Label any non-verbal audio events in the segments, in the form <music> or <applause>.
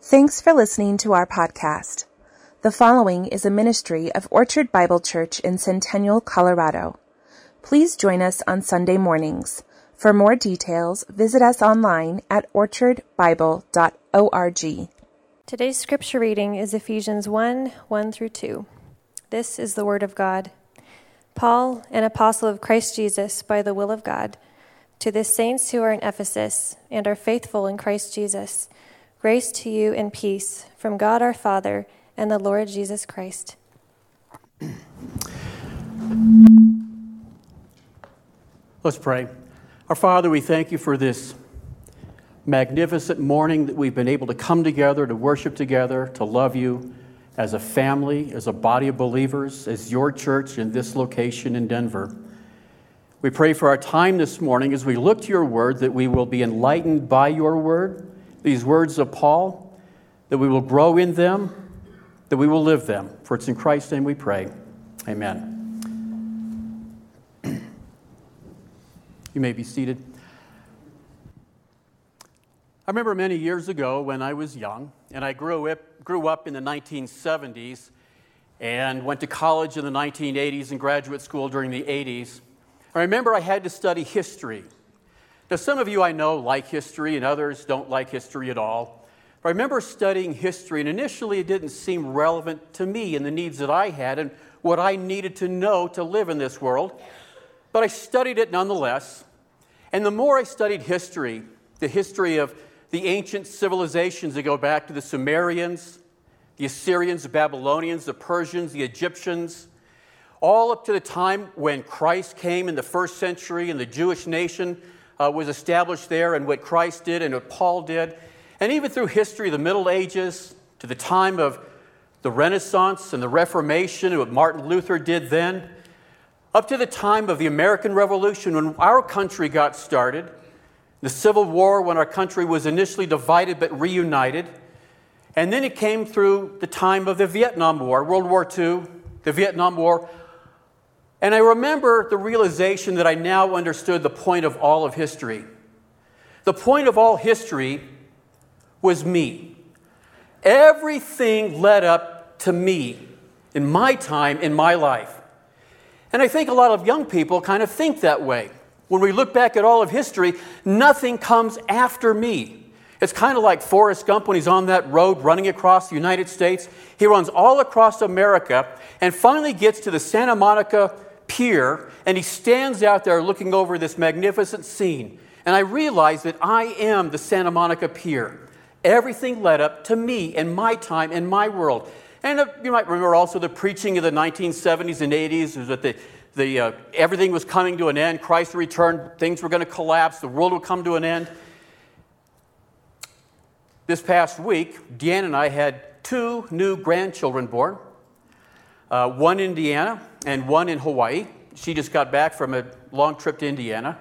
Thanks for listening to our podcast. The following is a ministry of Orchard Bible Church in Centennial, Colorado. Please join us on Sunday mornings. For more details, visit us online at orchardbible.org. Today's scripture reading is Ephesians 1 1 through 2. This is the Word of God. Paul, an apostle of Christ Jesus by the will of God, to the saints who are in Ephesus and are faithful in Christ Jesus Grace to you and peace from God our Father and the Lord Jesus Christ. Let's pray. Our Father, we thank you for this magnificent morning that we've been able to come together, to worship together, to love you as a family, as a body of believers, as your church in this location in Denver. We pray for our time this morning as we look to your word that we will be enlightened by your word these words of Paul, that we will grow in them, that we will live them. For it's in Christ's name we pray. Amen. <clears throat> You may be seated. I remember many years ago when I was young, and I grew up, grew up in the 1970s and went to college in the 1980s and graduate school during the 80s. I remember I had to study history now, some of you I know like history, and others don't like history at all. But I remember studying history, and initially it didn't seem relevant to me and the needs that I had and what I needed to know to live in this world. But I studied it nonetheless. And the more I studied history, the history of the ancient civilizations that go back to the Sumerians, the Assyrians, the Babylonians, the Persians, the Egyptians, all up to the time when Christ came in the first century and the Jewish nation uh, was established there and what Christ did and what Paul did. And even through history, the Middle Ages, to the time of the Renaissance and the Reformation, and what Martin Luther did then, up to the time of the American Revolution when our country got started, the Civil War when our country was initially divided but reunited, and then it came through the time of the Vietnam War, World War II, the Vietnam War, and I remember the realization that I now understood the point of all of history. The point of all history was me. Everything led up to me in my time, in my life. And I think a lot of young people kind of think that way. When we look back at all of history, nothing comes after me. It's kind of like Forrest Gump when he's on that road running across the United States. He runs all across America and finally gets to the Santa Monica pier, and he stands out there looking over this magnificent scene. And I realize that I am the Santa Monica Pier. Everything led up to me and my time and my world. And uh, you might remember also the preaching of the 1970s and 80s was that the, the, uh, everything was coming to an end. Christ returned, things were going to collapse, the world would come to an end. This past week, Deanna and I had two new grandchildren born uh, one in Indiana and one in Hawaii. She just got back from a long trip to Indiana.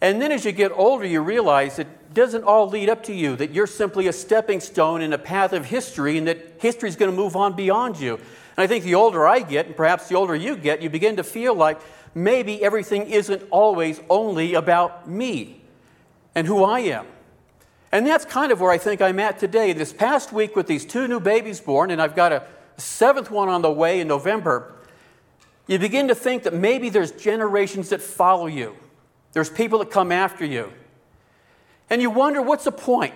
And then as you get older, you realize it doesn't all lead up to you, that you're simply a stepping stone in a path of history, and that history is going to move on beyond you. And I think the older I get, and perhaps the older you get, you begin to feel like maybe everything isn't always only about me and who I am. And that's kind of where I think I'm at today. This past week, with these two new babies born, and I've got a seventh one on the way in November, you begin to think that maybe there's generations that follow you. There's people that come after you. And you wonder, what's the point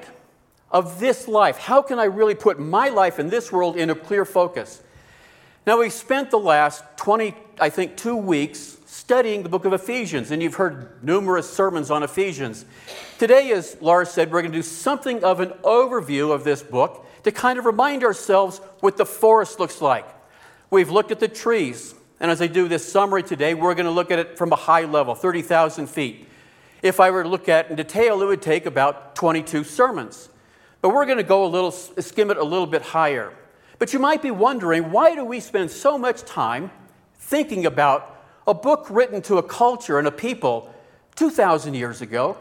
of this life? How can I really put my life in this world in a clear focus? Now, we spent the last 20, I think, two weeks studying the book of Ephesians, and you've heard numerous sermons on Ephesians. Today, as Lars said, we're going to do something of an overview of this book to kind of remind ourselves what the forest looks like. We've looked at the trees, and as I do this summary today, we're going to look at it from a high level, 30,000 feet. If I were to look at it in detail, it would take about 22 sermons. But we're going to go a little, skim it a little bit higher. But you might be wondering why do we spend so much time thinking about a book written to a culture and a people 2,000 years ago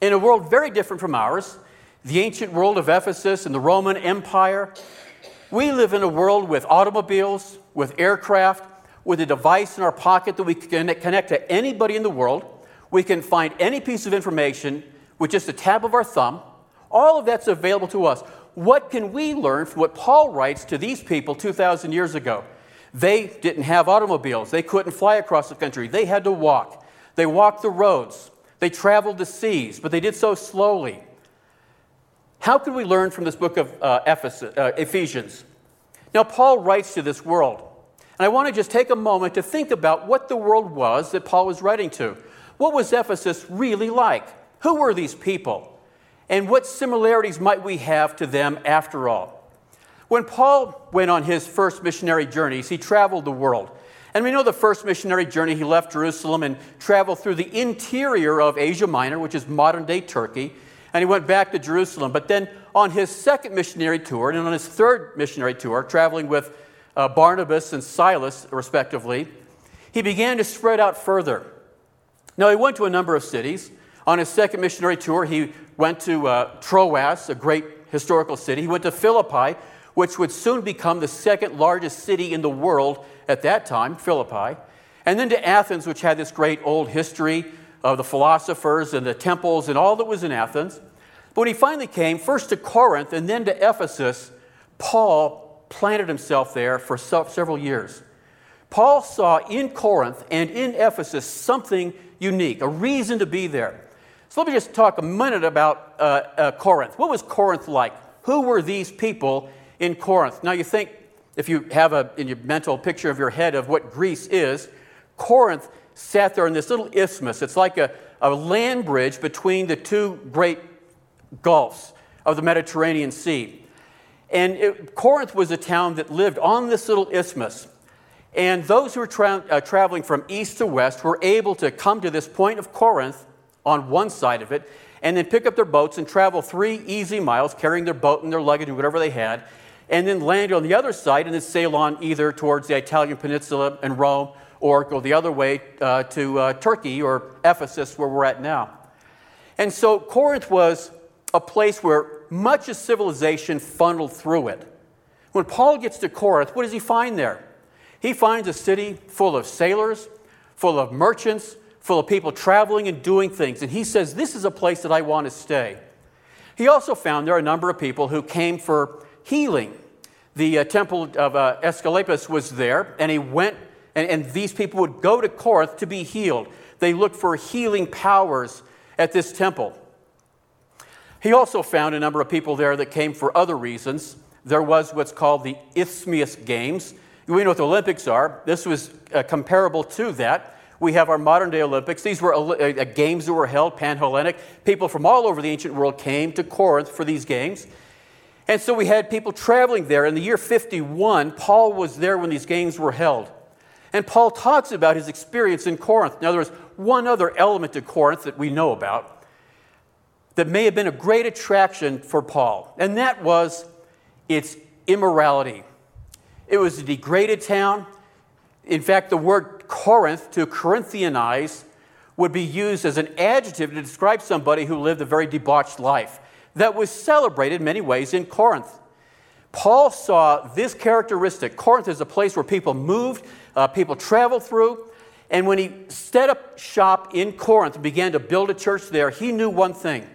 in a world very different from ours, the ancient world of Ephesus and the Roman Empire. We live in a world with automobiles, with aircraft, with a device in our pocket that we can connect to anybody in the world. We can find any piece of information with just a tap of our thumb. All of that's available to us. What can we learn from what Paul writes to these people 2,000 years ago? They didn't have automobiles, they couldn't fly across the country, they had to walk. They walked the roads, they traveled the seas, but they did so slowly. How can we learn from this book of uh, Ephesus, uh, Ephesians? Now, Paul writes to this world. And I want to just take a moment to think about what the world was that Paul was writing to. What was Ephesus really like? Who were these people? And what similarities might we have to them after all? When Paul went on his first missionary journeys, he traveled the world. And we know the first missionary journey, he left Jerusalem and traveled through the interior of Asia Minor, which is modern day Turkey, and he went back to Jerusalem. But then on his second missionary tour and on his third missionary tour, traveling with uh, Barnabas and Silas, respectively, he began to spread out further. Now, he went to a number of cities. On his second missionary tour, he went to uh, Troas, a great historical city. He went to Philippi, which would soon become the second largest city in the world at that time, Philippi. And then to Athens, which had this great old history of the philosophers and the temples and all that was in Athens. But when he finally came, first to Corinth and then to Ephesus, Paul planted himself there for several years. Paul saw in Corinth and in Ephesus something unique, a reason to be there. So let me just talk a minute about uh, uh, Corinth. What was Corinth like? Who were these people in Corinth? Now, you think, if you have a in your mental picture of your head of what Greece is, Corinth sat there in this little isthmus. It's like a, a land bridge between the two great gulfs of the Mediterranean Sea. And it, Corinth was a town that lived on this little isthmus. And those who were tra- uh, traveling from east to west were able to come to this point of Corinth on one side of it and then pick up their boats and travel three easy miles, carrying their boat and their luggage and whatever they had, and then land on the other side and then sail on either towards the Italian peninsula and Rome or go the other way uh, to uh, Turkey or Ephesus, where we're at now. And so Corinth was a place where much of civilization funneled through it. When Paul gets to Corinth, what does he find there? He finds a city full of sailors, full of merchants, full of people traveling and doing things. And he says, This is a place that I want to stay. He also found there a number of people who came for healing. The uh, temple of uh, Asclepius was there, and he went, and, and these people would go to Corinth to be healed. They looked for healing powers at this temple. He also found a number of people there that came for other reasons. There was what's called the Isthmian Games. We know what the Olympics are. This was uh, comparable to that. We have our modern day Olympics. These were uh, uh, games that were held, pan Hellenic. People from all over the ancient world came to Corinth for these games. And so we had people traveling there. In the year 51, Paul was there when these games were held. And Paul talks about his experience in Corinth. Now, there was one other element to Corinth that we know about that may have been a great attraction for Paul, and that was its immorality. It was a degraded town. In fact, the word Corinth, to Corinthianize, would be used as an adjective to describe somebody who lived a very debauched life that was celebrated in many ways in Corinth. Paul saw this characteristic. Corinth is a place where people moved, uh, people traveled through, and when he set up shop in Corinth and began to build a church there, he knew one thing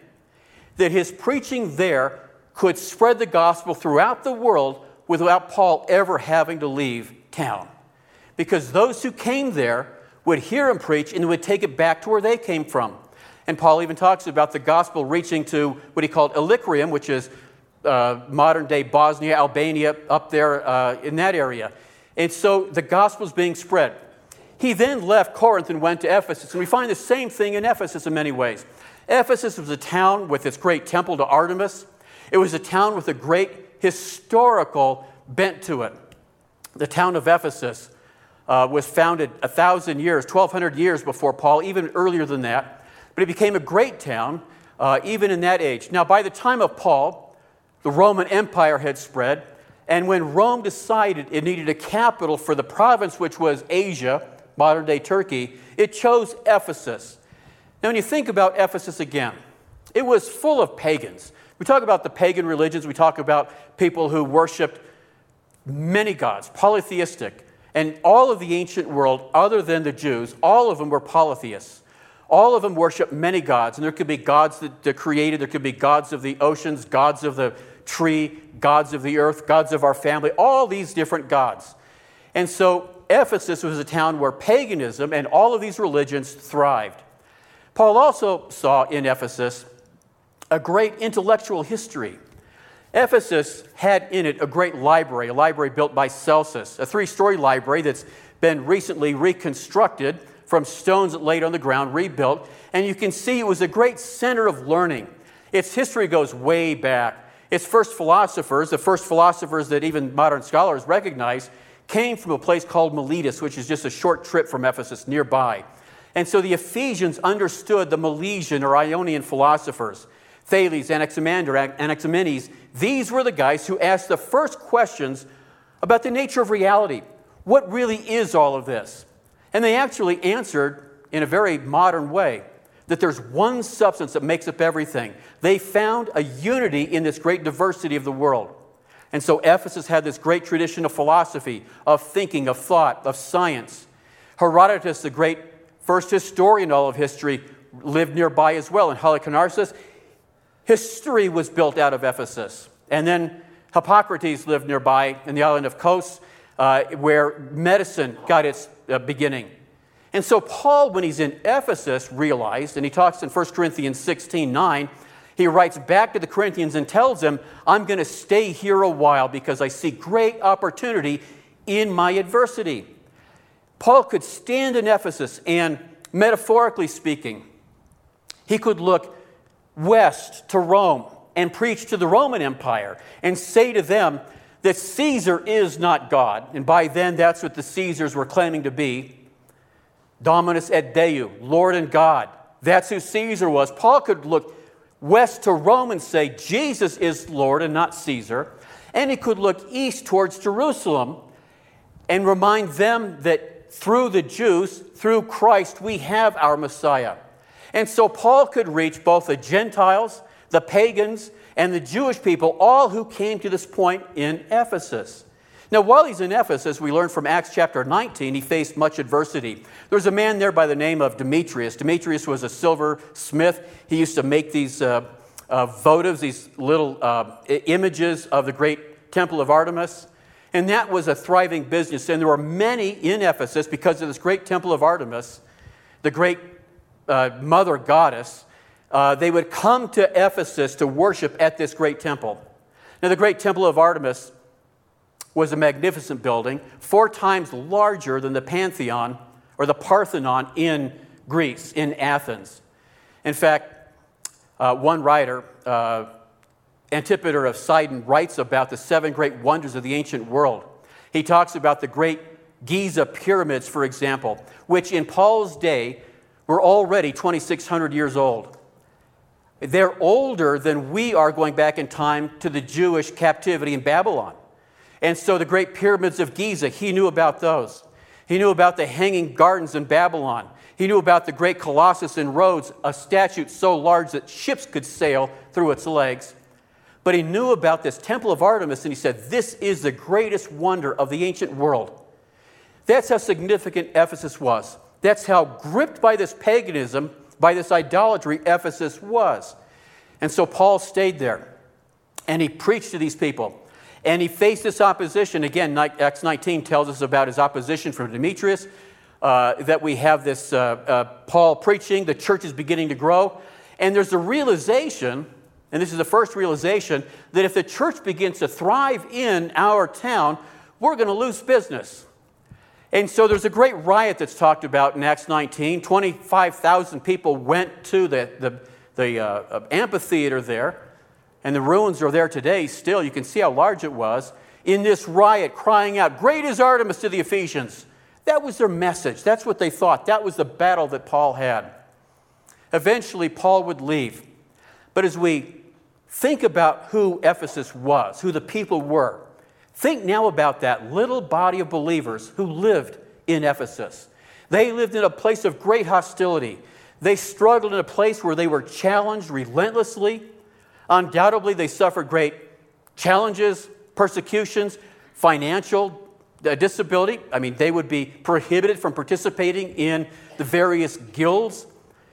that his preaching there could spread the gospel throughout the world without Paul ever having to leave town. Because those who came there would hear him preach and would take it back to where they came from. And Paul even talks about the gospel reaching to what he called Illyricum, which is uh, modern day Bosnia, Albania, up there uh, in that area. And so the gospel is being spread. He then left Corinth and went to Ephesus. And we find the same thing in Ephesus in many ways. Ephesus was a town with its great temple to Artemis. It was a town with a great historical bent to it. The town of Ephesus uh, was founded a thousand years, 1,200 years before Paul, even earlier than that. But it became a great town uh, even in that age. Now, by the time of Paul, the Roman Empire had spread. And when Rome decided it needed a capital for the province, which was Asia, modern day Turkey, it chose Ephesus. Now, when you think about Ephesus again, it was full of pagans. We talk about the pagan religions, we talk about people who worshiped many gods, polytheistic. And all of the ancient world, other than the Jews, all of them were polytheists. All of them worshiped many gods, and there could be gods that, that created, there could be gods of the oceans, gods of the tree, gods of the earth, gods of our family, all these different gods. And so Ephesus was a town where paganism and all of these religions thrived. Paul also saw in Ephesus a great intellectual history. Ephesus had in it a great library, a library built by Celsus, a three story library that's been recently reconstructed from stones laid on the ground, rebuilt, and you can see it was a great center of learning. Its history goes way back. Its first philosophers, the first philosophers that even modern scholars recognize, came from a place called Miletus, which is just a short trip from Ephesus nearby. And so the Ephesians understood the Milesian or Ionian philosophers. Thales, Anaximander, Anaximenes, these were the guys who asked the first questions about the nature of reality. What really is all of this? And they actually answered in a very modern way that there's one substance that makes up everything. They found a unity in this great diversity of the world. And so Ephesus had this great tradition of philosophy, of thinking, of thought, of science. Herodotus, the great first historian in all of history, lived nearby as well. And Halicarnassus, history was built out of Ephesus. And then Hippocrates lived nearby in the island of Kos, uh, where medicine got its uh, beginning. And so Paul, when he's in Ephesus, realized, and he talks in 1 Corinthians 16 9, he writes back to the Corinthians and tells them, I'm going to stay here a while because I see great opportunity in my adversity. Paul could stand in Ephesus and, metaphorically speaking, he could look west to Rome and preach to the Roman Empire and say to them that Caesar is not God. And by then, that's what the Caesars were claiming to be Dominus et Deus, Lord and God. That's who Caesar was. Paul could look west to Rome and say, Jesus is Lord and not Caesar. And he could look east towards Jerusalem and remind them that through the Jews, through Christ, we have our Messiah. And so Paul could reach both the Gentiles, the pagans, and the Jewish people, all who came to this point in Ephesus. Now, while he's in Ephesus, we learn from Acts chapter 19, he faced much adversity. There was a man there by the name of Demetrius. Demetrius was a silversmith. He used to make these uh, uh, votives, these little uh, images of the great temple of Artemis. And that was a thriving business. And there were many in Ephesus because of this great temple of Artemis, the great uh, mother goddess. Uh, they would come to Ephesus to worship at this great temple. Now, the great temple of Artemis was a magnificent building, four times larger than the Pantheon or the Parthenon in Greece, in Athens. In fact, uh, one writer, uh, Antipater of Sidon, writes about the seven great wonders of the ancient world. He talks about the great Giza pyramids, for example, which in Paul's day were already 2,600 years old. They're older than we are going back in time to the Jewish captivity in Babylon. And so the great pyramids of Giza, he knew about those. He knew about the hanging gardens in Babylon. He knew about the great Colossus in Rhodes, a statue so large that ships could sail through its legs. But he knew about this temple of Artemis, and he said, This is the greatest wonder of the ancient world. That's how significant Ephesus was. That's how gripped by this paganism, by this idolatry, Ephesus was. And so Paul stayed there, and he preached to these people. And he faced this opposition. Again, Acts 19 tells us about his opposition from Demetrius, uh, that we have this uh, uh, Paul preaching, the church is beginning to grow. And there's a realization, and this is the first realization, that if the church begins to thrive in our town, we're going to lose business. And so there's a great riot that's talked about in Acts 19. 25,000 people went to the, the, the uh, amphitheater there and the ruins are there today still. You can see how large it was. In this riot, crying out, Great is Artemis to the Ephesians. That was their message. That's what they thought. That was the battle that Paul had. Eventually, Paul would leave. But as we think about who Ephesus was, who the people were, think now about that little body of believers who lived in Ephesus. They lived in a place of great hostility. They struggled in a place where they were challenged relentlessly. Undoubtedly, they suffered great challenges, persecutions, financial uh, disability. I mean, they would be prohibited from participating in the various guilds.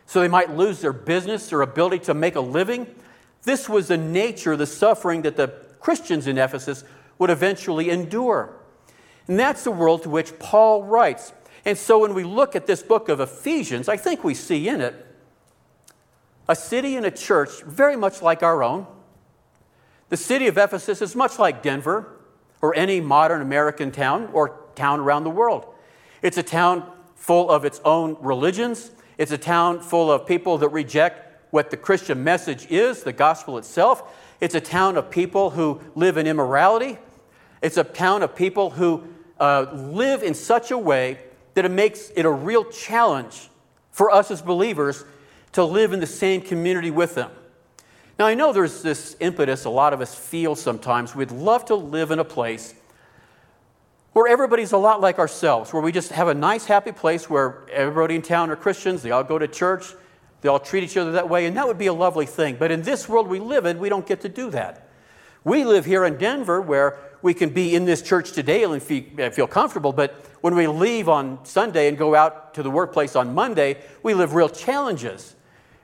so they might lose their business or ability to make a living. This was the nature of the suffering that the Christians in Ephesus would eventually endure. And that's the world to which Paul writes. And so when we look at this book of Ephesians, I think we see in it a city and a church very much like our own. The city of Ephesus is much like Denver or any modern American town or town around the world. It's a town full of its own religions, it's a town full of people that reject what the Christian message is, the gospel itself. It's a town of people who live in immorality. It's a town of people who uh, live in such a way that it makes it a real challenge for us as believers to live in the same community with them. Now, I know there's this impetus a lot of us feel sometimes. We'd love to live in a place where everybody's a lot like ourselves, where we just have a nice, happy place where everybody in town are Christians, they all go to church, they all treat each other that way, and that would be a lovely thing. But in this world we live in, we don't get to do that. We live here in Denver where we can be in this church today and feel comfortable, but when we leave on Sunday and go out to the workplace on Monday, we live real challenges.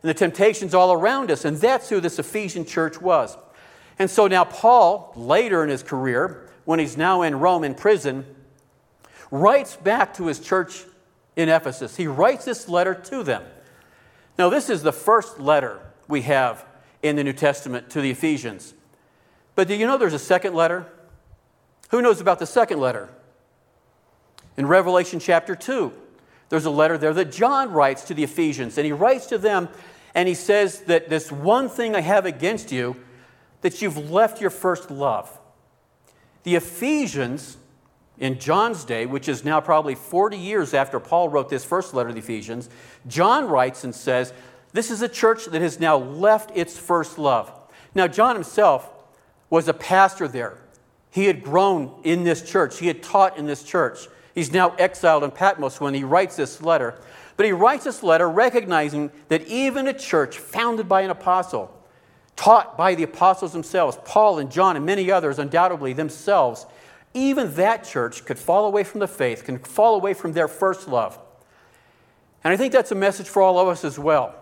And the temptations all around us, and that's who this Ephesian church was. And so now, Paul, later in his career, when he's now in Rome in prison, writes back to his church in Ephesus. He writes this letter to them. Now, this is the first letter we have in the New Testament to the Ephesians. But do you know there's a second letter? Who knows about the second letter? In Revelation chapter 2, there's a letter there that John writes to the Ephesians, and he writes to them and he says that this one thing I have against you, that you've left your first love. The Ephesians in John's day, which is now probably 40 years after Paul wrote this first letter to the Ephesians, John writes and says, This is a church that has now left its first love. Now, John himself was a pastor there. He had grown in this church, he had taught in this church. He's now exiled in Patmos when he writes this letter. But he writes this letter recognizing that even a church founded by an apostle, taught by the apostles themselves, Paul and John and many others, undoubtedly themselves, even that church could fall away from the faith, can fall away from their first love. And I think that's a message for all of us as well.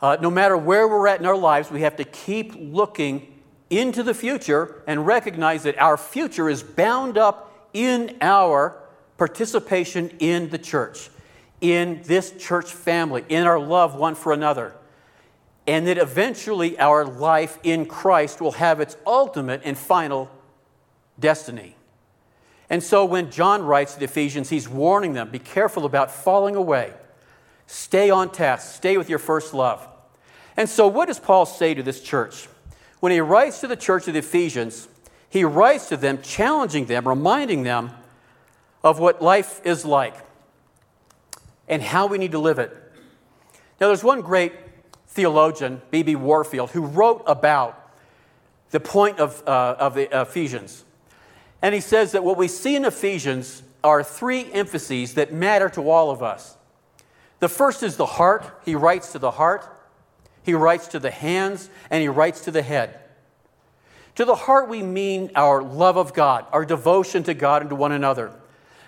Uh, no matter where we're at in our lives, we have to keep looking into the future and recognize that our future is bound up in our participation in the church, in this church family, in our love one for another and that eventually our life in Christ will have its ultimate and final destiny. And so when John writes to the Ephesians, he's warning them be careful about falling away. Stay on task, stay with your first love. And so, what does Paul say to this church? When he writes to the church of the Ephesians, he writes to them, challenging them, reminding them of what life is like and how we need to live it. Now, there's one great theologian, B.B. Warfield, who wrote about the point of, uh, of the Ephesians. And he says that what we see in Ephesians are three emphases that matter to all of us. The first is the heart. He writes to the heart, he writes to the hands, and he writes to the head. To the heart, we mean our love of God, our devotion to God and to one another.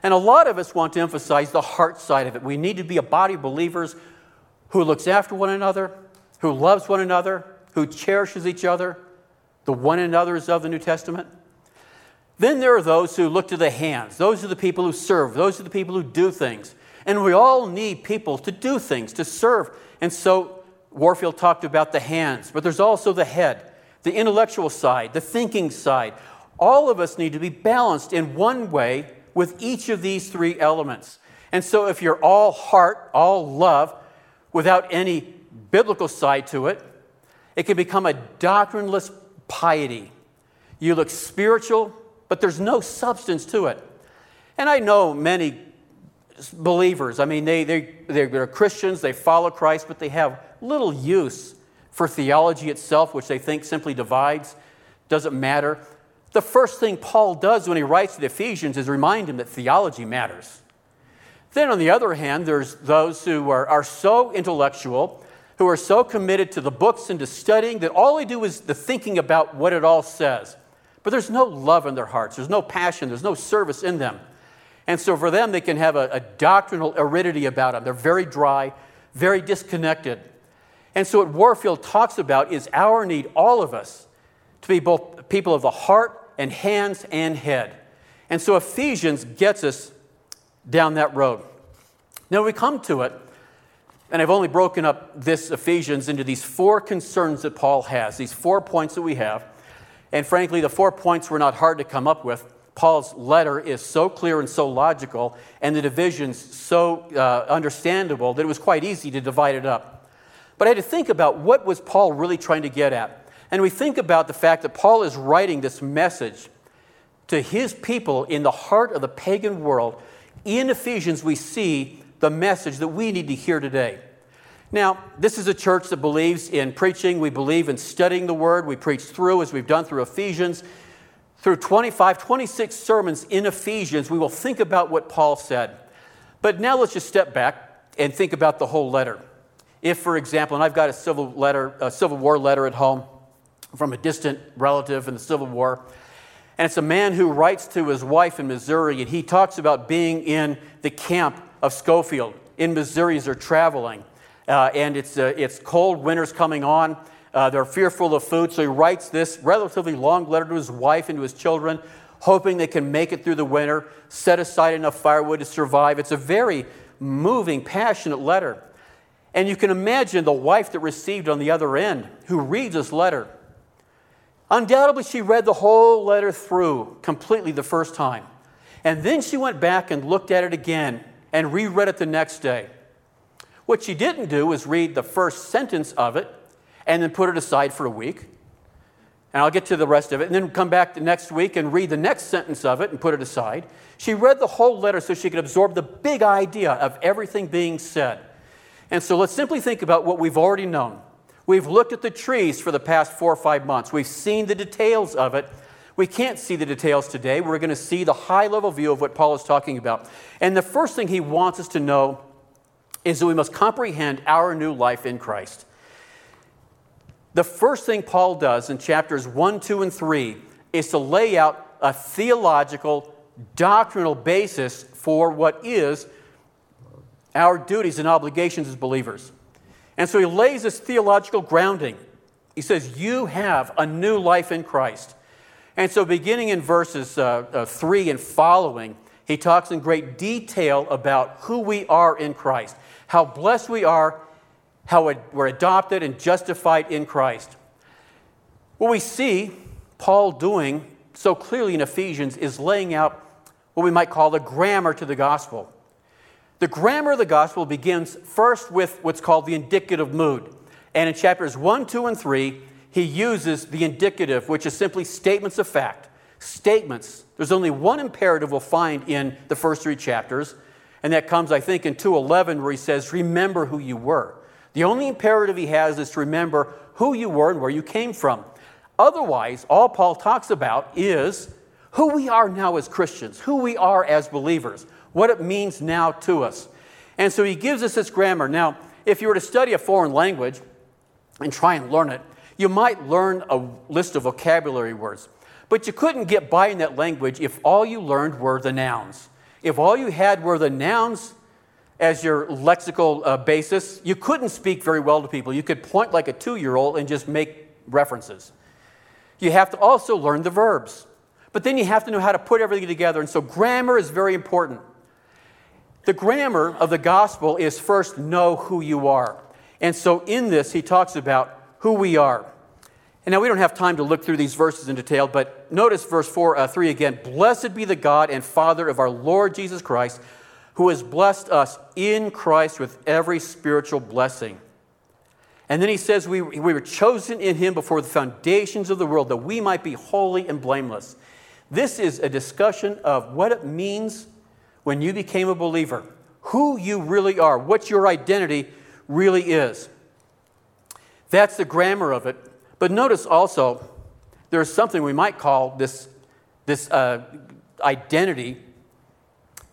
And a lot of us want to emphasize the heart side of it. We need to be a body of believers who looks after one another, who loves one another, who cherishes each other, the one another's of the New Testament. Then there are those who look to the hands. Those are the people who serve. Those are the people who do things. And we all need people to do things, to serve. And so Warfield talked about the hands, but there's also the head, the intellectual side, the thinking side. All of us need to be balanced in one way with each of these three elements. And so if you're all heart, all love, without any biblical side to it. It can become a doctrineless piety. You look spiritual, but there's no substance to it. And I know many believers, I mean, they, they, they're Christians, they follow Christ, but they have little use for theology itself, which they think simply divides, doesn't matter. The first thing Paul does when he writes to the Ephesians is remind him that theology matters. Then, on the other hand, there's those who are, are so intellectual who are so committed to the books and to studying that all they do is the thinking about what it all says. But there's no love in their hearts, there's no passion, there's no service in them. And so for them, they can have a, a doctrinal aridity about them. They're very dry, very disconnected. And so, what Warfield talks about is our need, all of us, to be both people of the heart and hands and head. And so, Ephesians gets us down that road. Now, we come to it, and I've only broken up this Ephesians into these four concerns that Paul has, these four points that we have. And frankly, the four points were not hard to come up with. Paul's letter is so clear and so logical, and the divisions so uh, understandable that it was quite easy to divide it up. But I had to think about what was Paul really trying to get at. And we think about the fact that Paul is writing this message to his people in the heart of the pagan world. In Ephesians, we see the message that we need to hear today. Now, this is a church that believes in preaching. We believe in studying the word. We preach through, as we've done through Ephesians. Through 25, 26 sermons in Ephesians, we will think about what Paul said. But now let's just step back and think about the whole letter. If, for example, and I've got a civil, letter, a Civil War letter at home from a distant relative in the Civil War, and it's a man who writes to his wife in Missouri, and he talks about being in the camp of Schofield in Missouri as they're traveling. Uh, and it's, uh, it's cold, winter's coming on. Uh, they're fearful of food, so he writes this relatively long letter to his wife and to his children, hoping they can make it through the winter, set aside enough firewood to survive. It's a very moving, passionate letter. And you can imagine the wife that received on the other end who reads this letter. Undoubtedly, she read the whole letter through completely the first time. And then she went back and looked at it again and reread it the next day. What she didn't do was read the first sentence of it and then put it aside for a week. And I'll get to the rest of it, and then come back the next week and read the next sentence of it and put it aside. She read the whole letter so she could absorb the big idea of everything being said. And so let's simply think about what we've already known. We've looked at the trees for the past four or five months, we've seen the details of it. We can't see the details today. We're going to see the high level view of what Paul is talking about. And the first thing he wants us to know is that we must comprehend our new life in Christ. The first thing Paul does in chapters 1, 2, and 3 is to lay out a theological, doctrinal basis for what is our duties and obligations as believers. And so he lays this theological grounding. He says, You have a new life in Christ. And so, beginning in verses uh, uh, 3 and following, he talks in great detail about who we are in Christ how blessed we are, how we're adopted and justified in Christ. What we see Paul doing so clearly in Ephesians is laying out what we might call the grammar to the gospel. The grammar of the gospel begins first with what's called the indicative mood. And in chapters 1, 2, and 3, he uses the indicative, which is simply statements of fact. Statements. There's only one imperative we'll find in the first three chapters, and that comes, I think, in 211, where he says, Remember who you were. The only imperative he has is to remember who you were and where you came from. Otherwise, all Paul talks about is who we are now as Christians, who we are as believers, what it means now to us. And so he gives us this grammar. Now, if you were to study a foreign language and try and learn it, you might learn a list of vocabulary words. But you couldn't get by in that language if all you learned were the nouns. If all you had were the nouns as your lexical uh, basis, you couldn't speak very well to people. You could point like a two year old and just make references. You have to also learn the verbs. But then you have to know how to put everything together. And so grammar is very important. The grammar of the gospel is first know who you are. And so in this, he talks about who we are. And now we don't have time to look through these verses in detail, but notice verse 4, uh, 3 again. Blessed be the God and Father of our Lord Jesus Christ, who has blessed us in Christ with every spiritual blessing. And then he says, we, we were chosen in him before the foundations of the world that we might be holy and blameless. This is a discussion of what it means when you became a believer, who you really are, what your identity really is. That's the grammar of it. But notice also, there's something we might call this, this uh, identity.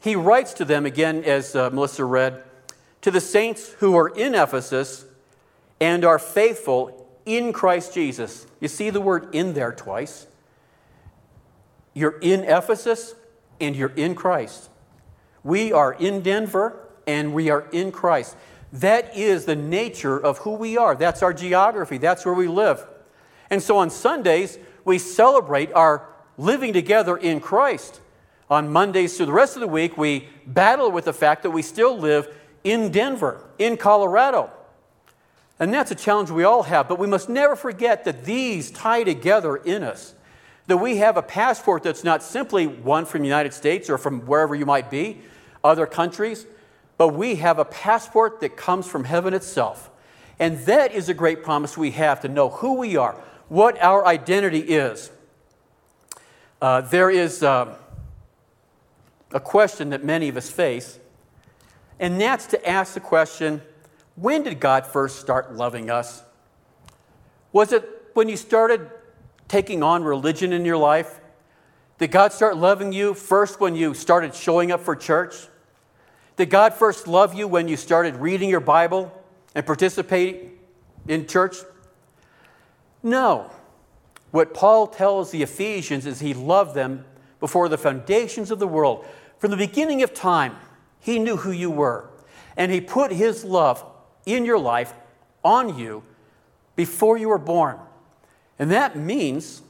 He writes to them, again, as uh, Melissa read, to the saints who are in Ephesus and are faithful in Christ Jesus. You see the word in there twice. You're in Ephesus and you're in Christ. We are in Denver and we are in Christ. That is the nature of who we are. That's our geography. That's where we live. And so on Sundays, we celebrate our living together in Christ. On Mondays through the rest of the week, we battle with the fact that we still live in Denver, in Colorado. And that's a challenge we all have, but we must never forget that these tie together in us. That we have a passport that's not simply one from the United States or from wherever you might be, other countries, but we have a passport that comes from heaven itself. And that is a great promise we have to know who we are, what our identity is. Uh, there is uh, a question that many of us face, and that's to ask the question when did God first start loving us? Was it when you started taking on religion in your life? Did God start loving you first when you started showing up for church? Did God first love you when you started reading your Bible and participating in church? No. What Paul tells the Ephesians is he loved them before the foundations of the world. From the beginning of time, he knew who you were, and he put his love in your life on you before you were born. And that means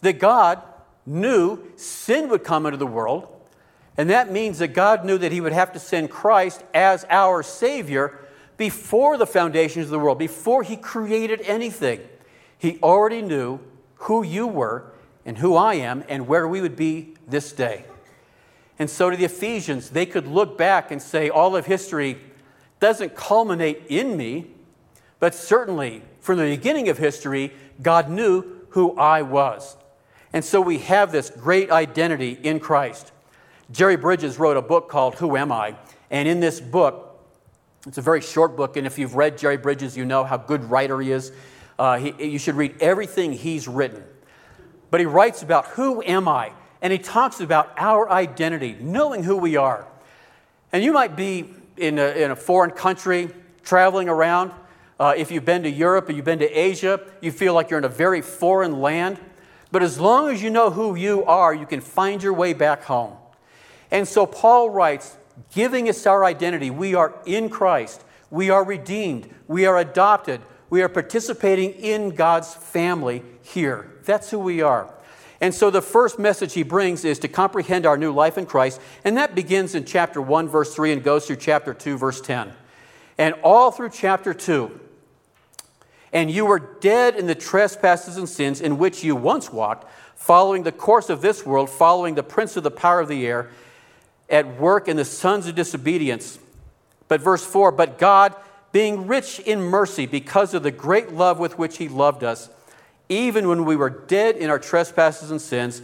that God knew sin would come into the world, and that means that God knew that He would have to send Christ as our Savior before the foundations of the world, before He created anything. He already knew who you were and who I am and where we would be this day. And so to the Ephesians, they could look back and say, all of history doesn't culminate in me, but certainly from the beginning of history, God knew who I was. And so we have this great identity in Christ. Jerry Bridges wrote a book called Who Am I? And in this book, it's a very short book, and if you've read Jerry Bridges, you know how good writer he is. Uh, he, you should read everything he's written. But he writes about who am I? And he talks about our identity, knowing who we are. And you might be in a, in a foreign country, traveling around. Uh, if you've been to Europe or you've been to Asia, you feel like you're in a very foreign land. But as long as you know who you are, you can find your way back home. And so Paul writes, giving us our identity, we are in Christ, we are redeemed, we are adopted, we are participating in God's family here. That's who we are. And so the first message he brings is to comprehend our new life in Christ, and that begins in chapter 1, verse 3, and goes through chapter 2, verse 10. And all through chapter 2. And you were dead in the trespasses and sins in which you once walked, following the course of this world, following the prince of the power of the air, at work in the sons of disobedience. But verse 4 But God, being rich in mercy because of the great love with which He loved us, even when we were dead in our trespasses and sins,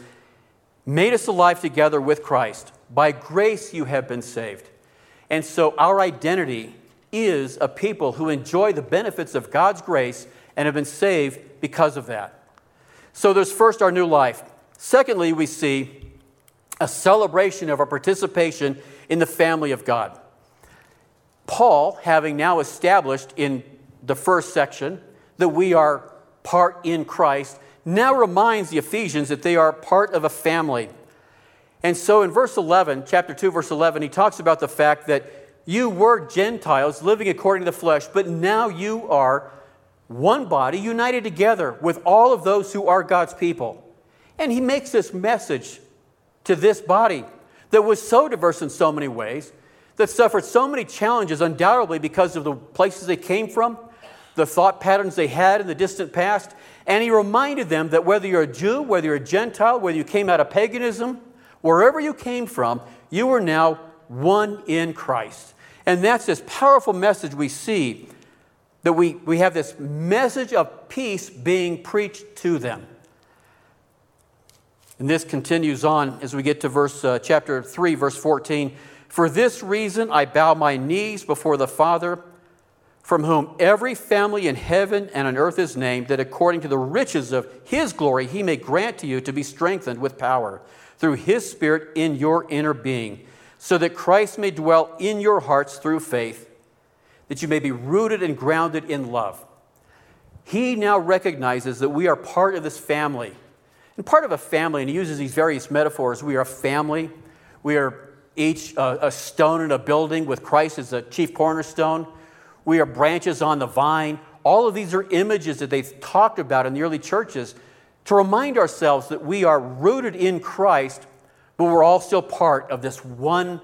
made us alive together with Christ. By grace you have been saved. And so our identity is a people who enjoy the benefits of God's grace and have been saved because of that. So there's first our new life. Secondly, we see a celebration of our participation in the family of God. Paul, having now established in the first section that we are part in Christ, now reminds the Ephesians that they are part of a family. And so in verse 11, chapter 2, verse 11, he talks about the fact that you were Gentiles living according to the flesh, but now you are one body united together with all of those who are God's people. And he makes this message to this body that was so diverse in so many ways that suffered so many challenges, undoubtedly because of the places they came from, the thought patterns they had in the distant past. And he reminded them that whether you're a Jew, whether you're a Gentile, whether you came out of paganism, wherever you came from, you are now one in Christ. And that's this powerful message we see that we, we have this message of peace being preached to them. And this continues on as we get to verse uh, chapter 3 verse 14 for this reason, I bow my knees before the Father, from whom every family in heaven and on earth is named, that according to the riches of his glory, he may grant to you to be strengthened with power through his Spirit in your inner being, so that Christ may dwell in your hearts through faith, that you may be rooted and grounded in love. He now recognizes that we are part of this family. And part of a family, and he uses these various metaphors we are a family, we are each a stone in a building with Christ as the chief cornerstone. We are branches on the vine. All of these are images that they've talked about in the early churches to remind ourselves that we are rooted in Christ, but we're all still part of this one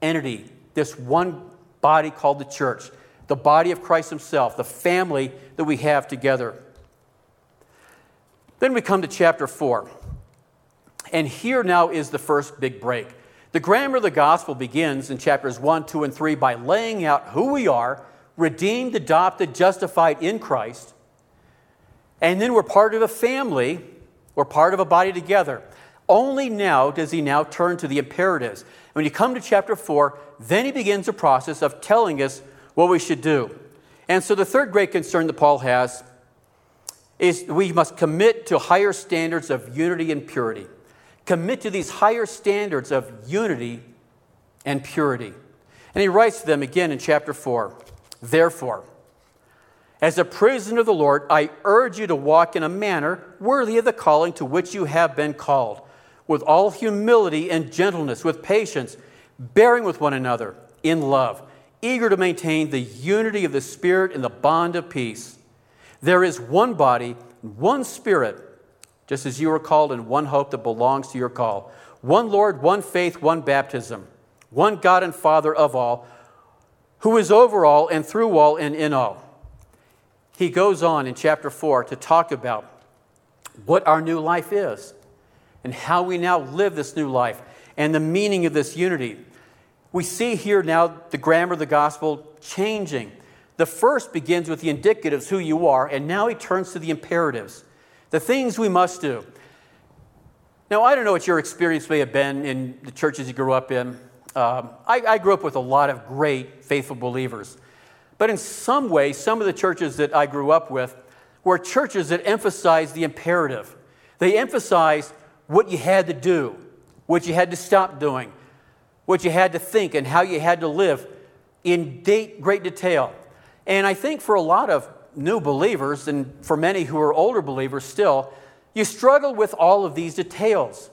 entity, this one body called the church, the body of Christ Himself, the family that we have together. Then we come to chapter 4. And here now is the first big break. The grammar of the gospel begins in chapters 1, 2, and 3 by laying out who we are, redeemed, adopted, justified in Christ. And then we're part of a family, we're part of a body together. Only now does he now turn to the imperatives. When you come to chapter 4, then he begins a process of telling us what we should do. And so the third great concern that Paul has is we must commit to higher standards of unity and purity commit to these higher standards of unity and purity. And he writes to them again in chapter 4 Therefore, as a prisoner of the Lord, I urge you to walk in a manner worthy of the calling to which you have been called, with all humility and gentleness, with patience, bearing with one another in love, eager to maintain the unity of the Spirit in the bond of peace. There is one body, one Spirit just as you are called in one hope that belongs to your call. One Lord, one faith, one baptism, one God and Father of all, who is over all and through all and in all. He goes on in chapter 4 to talk about what our new life is and how we now live this new life and the meaning of this unity. We see here now the grammar of the gospel changing. The first begins with the indicatives, who you are, and now he turns to the imperatives the things we must do. Now, I don't know what your experience may have been in the churches you grew up in. Um, I, I grew up with a lot of great, faithful believers. But in some ways, some of the churches that I grew up with were churches that emphasized the imperative. They emphasized what you had to do, what you had to stop doing, what you had to think, and how you had to live in great detail. And I think for a lot of new believers, and for many who are older believers still, you struggle with all of these details.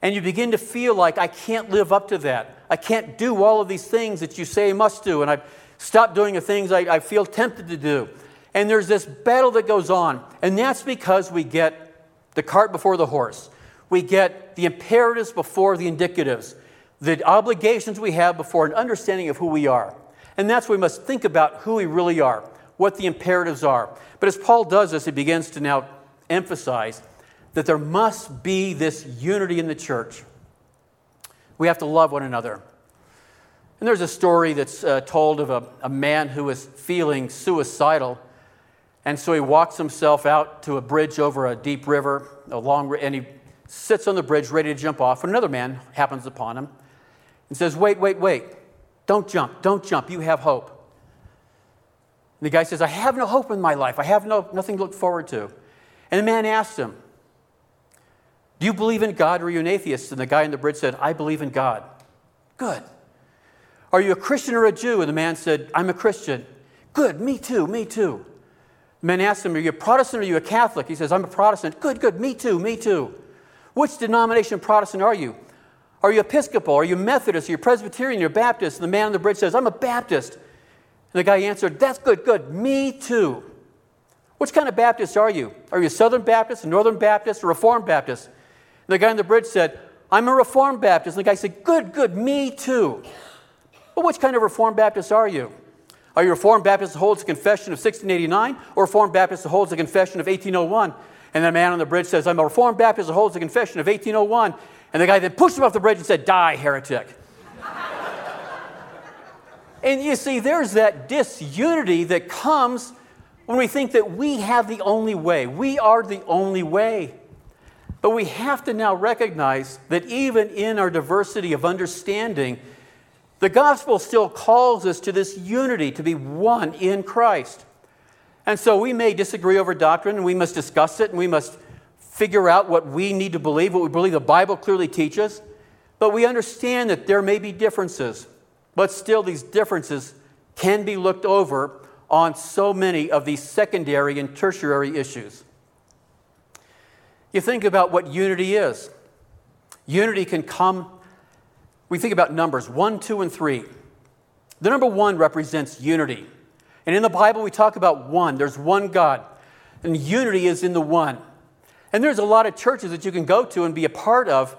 And you begin to feel like, I can't live up to that. I can't do all of these things that you say I must do. And I've stopped doing the things I, I feel tempted to do. And there's this battle that goes on. And that's because we get the cart before the horse. We get the imperatives before the indicatives, the obligations we have before an understanding of who we are. And that's why we must think about who we really are what the imperatives are. But as Paul does this, he begins to now emphasize that there must be this unity in the church. We have to love one another. And there's a story that's uh, told of a, a man who was feeling suicidal. And so he walks himself out to a bridge over a deep river, a long, and he sits on the bridge ready to jump off. And another man happens upon him and says, Wait, wait, wait. Don't jump. Don't jump. You have hope. And the guy says, I have no hope in my life. I have no, nothing to look forward to. And the man asked him, Do you believe in God or are you an atheist? And the guy on the bridge said, I believe in God. Good. Are you a Christian or a Jew? And the man said, I'm a Christian. Good, me too, me too. The man asked him, Are you a Protestant or are you a Catholic? He says, I'm a Protestant. Good, good, me too, me too. Which denomination Protestant are you? Are you Episcopal? Are you Methodist? Are you Presbyterian? Are you Baptist? And the man on the bridge says, I'm a Baptist. And the guy answered, That's good, good. Me too. Which kind of Baptist are you? Are you a Southern Baptist, a Northern Baptist, a Reformed Baptist? And the guy on the bridge said, I'm a Reformed Baptist. And the guy said, Good, good, me too. But which kind of Reformed Baptist are you? Are you a Reformed Baptist that holds the confession of 1689 or a Reformed Baptist that holds the confession of 1801? And the man on the bridge says, I'm a Reformed Baptist that holds the confession of 1801. And the guy then pushed him off the bridge and said, Die, heretic. And you see, there's that disunity that comes when we think that we have the only way. We are the only way. But we have to now recognize that even in our diversity of understanding, the gospel still calls us to this unity, to be one in Christ. And so we may disagree over doctrine, and we must discuss it, and we must figure out what we need to believe, what we believe the Bible clearly teaches. But we understand that there may be differences. But still, these differences can be looked over on so many of these secondary and tertiary issues. You think about what unity is. Unity can come we think about numbers one, two, and three. The number one represents unity. And in the Bible, we talk about one. There's one God, and unity is in the one. And there's a lot of churches that you can go to and be a part of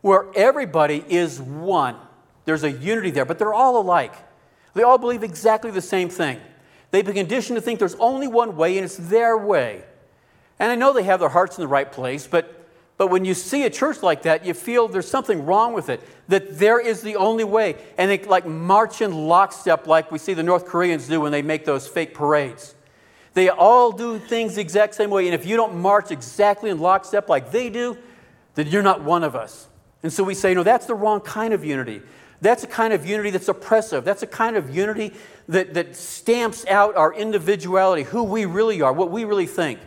where everybody is one. There's a unity there, but they're all alike. They all believe exactly the same thing. They've been conditioned to think there's only one way and it's their way. And I know they have their hearts in the right place, but, but when you see a church like that, you feel there's something wrong with it, that there is the only way. And they like march in lockstep like we see the North Koreans do when they make those fake parades. They all do things the exact same way. And if you don't march exactly in lockstep like they do, then you're not one of us. And so we say, no, that's the wrong kind of unity. That's a kind of unity that's oppressive. That's a kind of unity that, that stamps out our individuality, who we really are, what we really think.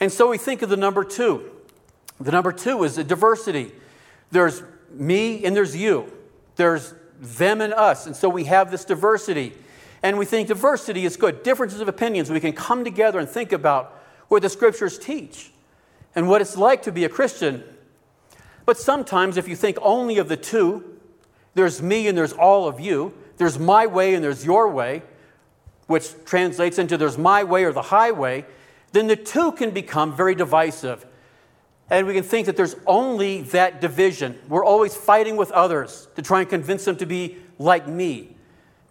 And so we think of the number two. The number two is the diversity. There's me and there's you. There's them and us. And so we have this diversity. And we think diversity is good. Differences of opinions. We can come together and think about what the scriptures teach and what it's like to be a Christian. But sometimes, if you think only of the two, there's me and there's all of you. There's my way and there's your way, which translates into there's my way or the highway. Then the two can become very divisive. And we can think that there's only that division. We're always fighting with others to try and convince them to be like me.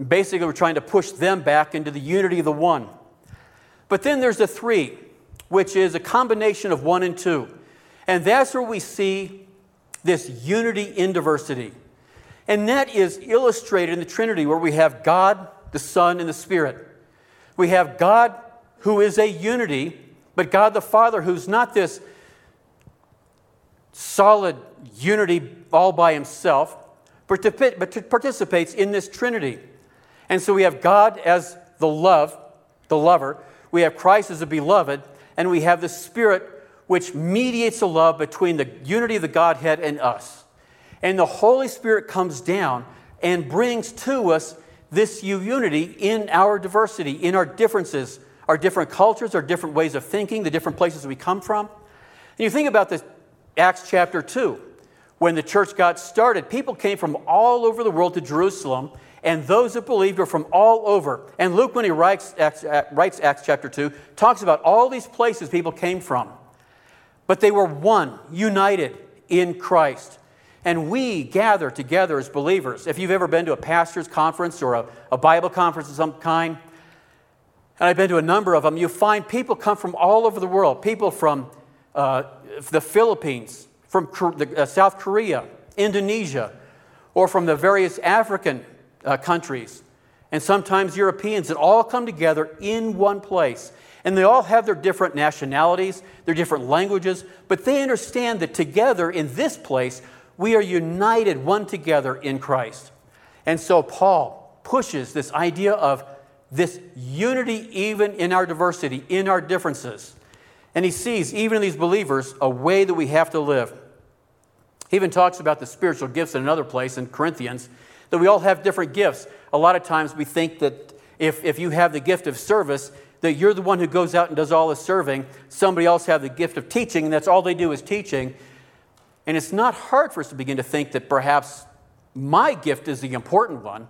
Basically, we're trying to push them back into the unity of the one. But then there's the three, which is a combination of one and two. And that's where we see this unity in diversity. And that is illustrated in the Trinity, where we have God, the Son, and the Spirit. We have God who is a unity, but God the Father who's not this solid unity all by himself, but participates in this Trinity. And so we have God as the love, the lover, we have Christ as the beloved, and we have the Spirit which mediates the love between the unity of the Godhead and us. And the Holy Spirit comes down and brings to us this unity in our diversity, in our differences, our different cultures, our different ways of thinking, the different places we come from. And you think about this, Acts chapter 2, when the church got started, people came from all over the world to Jerusalem, and those that believed were from all over. And Luke, when he writes Acts, writes Acts chapter 2, talks about all these places people came from. But they were one, united in Christ. And we gather together as believers. If you've ever been to a pastor's conference or a, a Bible conference of some kind, and I've been to a number of them, you find people come from all over the world. People from uh, the Philippines, from uh, South Korea, Indonesia, or from the various African uh, countries, and sometimes Europeans that all come together in one place. And they all have their different nationalities, their different languages, but they understand that together in this place, we are united one together in Christ. And so Paul pushes this idea of this unity even in our diversity, in our differences. And he sees, even in these believers, a way that we have to live. He even talks about the spiritual gifts in another place in Corinthians, that we all have different gifts. A lot of times we think that if, if you have the gift of service, that you're the one who goes out and does all the serving. Somebody else have the gift of teaching, and that's all they do is teaching. And it's not hard for us to begin to think that perhaps my gift is the important one.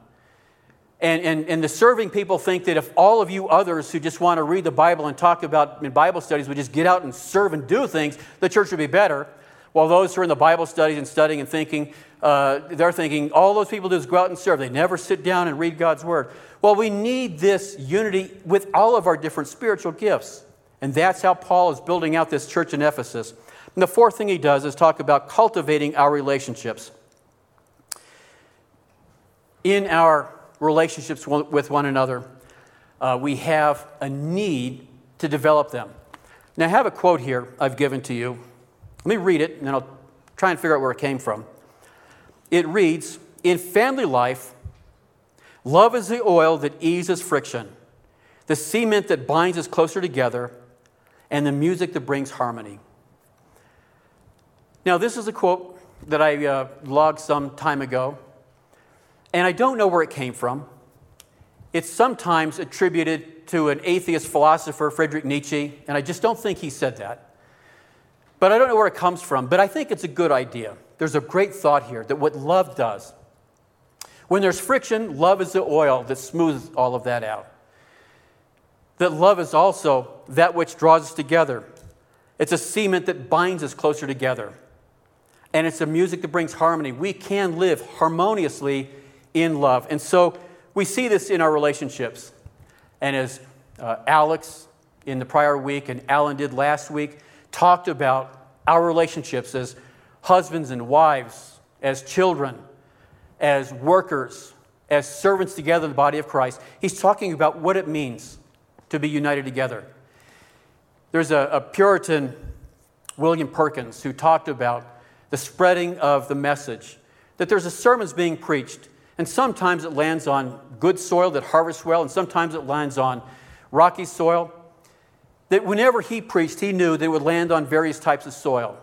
And, and, and the serving people think that if all of you others who just want to read the Bible and talk about in Bible studies would just get out and serve and do things, the church would be better. While those who are in the Bible studies and studying and thinking, uh, they're thinking, all those people do is go out and serve. They never sit down and read God's Word. Well, we need this unity with all of our different spiritual gifts. And that's how Paul is building out this church in Ephesus. And the fourth thing he does is talk about cultivating our relationships. In our relationships with one another, uh, we have a need to develop them. Now, I have a quote here I've given to you. Let me read it, and then I'll try and figure out where it came from. It reads In family life, love is the oil that eases friction, the cement that binds us closer together, and the music that brings harmony. Now, this is a quote that I uh, logged some time ago, and I don't know where it came from. It's sometimes attributed to an atheist philosopher, Friedrich Nietzsche, and I just don't think he said that. But I don't know where it comes from, but I think it's a good idea. There's a great thought here that what love does When there's friction, love is the oil that smooths all of that out. That love is also that which draws us together. It's a cement that binds us closer together. And it's a music that brings harmony. We can live harmoniously in love. And so we see this in our relationships. And as uh, Alex in the prior week and Alan did last week talked about our relationships as husbands and wives, as children, as workers, as servants together in the body of Christ. He's talking about what it means to be united together. There's a, a Puritan, William Perkins, who talked about the spreading of the message, that there's a sermon's being preached, and sometimes it lands on good soil that harvests well, and sometimes it lands on rocky soil. That whenever he preached, he knew it would land on various types of soil.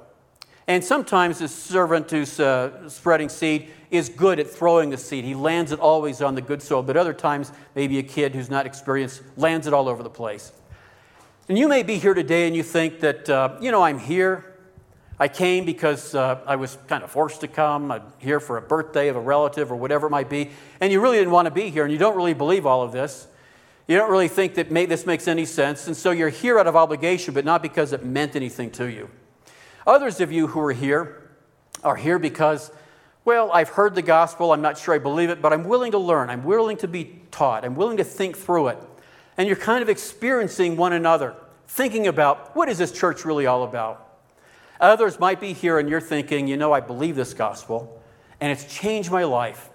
And sometimes the servant who's uh, spreading seed is good at throwing the seed. He lands it always on the good soil. But other times, maybe a kid who's not experienced lands it all over the place. And you may be here today and you think that, uh, you know, I'm here. I came because uh, I was kind of forced to come. I'm here for a birthday of a relative or whatever it might be. And you really didn't want to be here and you don't really believe all of this. You don't really think that may, this makes any sense. And so you're here out of obligation, but not because it meant anything to you. Others of you who are here are here because, well, I've heard the gospel. I'm not sure I believe it, but I'm willing to learn. I'm willing to be taught. I'm willing to think through it. And you're kind of experiencing one another, thinking about what is this church really all about? Others might be here and you're thinking, you know, I believe this gospel, and it's changed my life.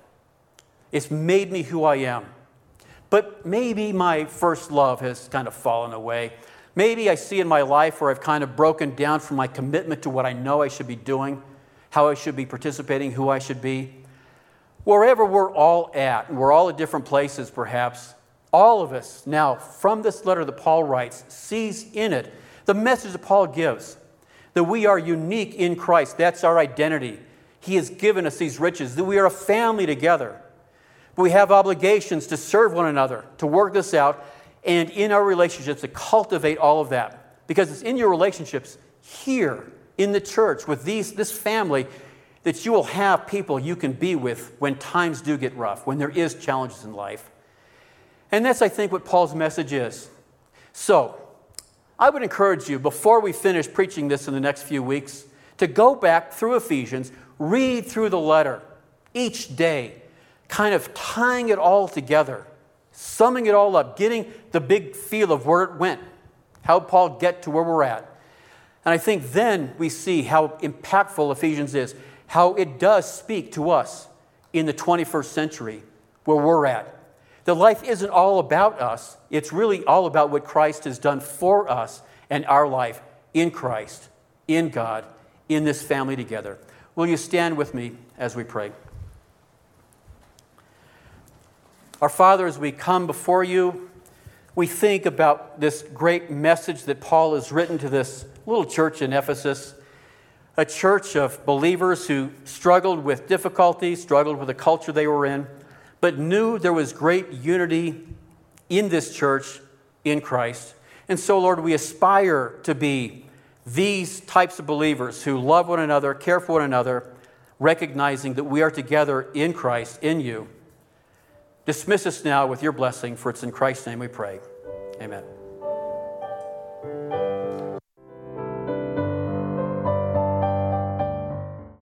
It's made me who I am. But maybe my first love has kind of fallen away. Maybe I see in my life where I've kind of broken down from my commitment to what I know I should be doing, how I should be participating, who I should be. Wherever we're all at, and we're all at different places perhaps, all of us now, from this letter that Paul writes, sees in it the message that Paul gives that we are unique in Christ. That's our identity. He has given us these riches, that we are a family together. We have obligations to serve one another, to work this out, and in our relationships to cultivate all of that. Because it's in your relationships here in the church with these, this family that you will have people you can be with when times do get rough, when there is challenges in life. And that's, I think, what Paul's message is. So, I would encourage you, before we finish preaching this in the next few weeks, to go back through Ephesians, read through the letter each day, kind of tying it all together summing it all up, getting the big feel of where it went, how Paul get to where we're at. And I think then we see how impactful Ephesians is, how it does speak to us in the 21st century where we're at. The life isn't all about us, it's really all about what Christ has done for us and our life in Christ, in God, in this family together. Will you stand with me as we pray? Our Father, as we come before you, we think about this great message that Paul has written to this little church in Ephesus, a church of believers who struggled with difficulty, struggled with the culture they were in, but knew there was great unity in this church in Christ. And so, Lord, we aspire to be these types of believers who love one another, care for one another, recognizing that we are together in Christ, in you. Dismiss us now with your blessing, for it's in Christ's name we pray. Amen.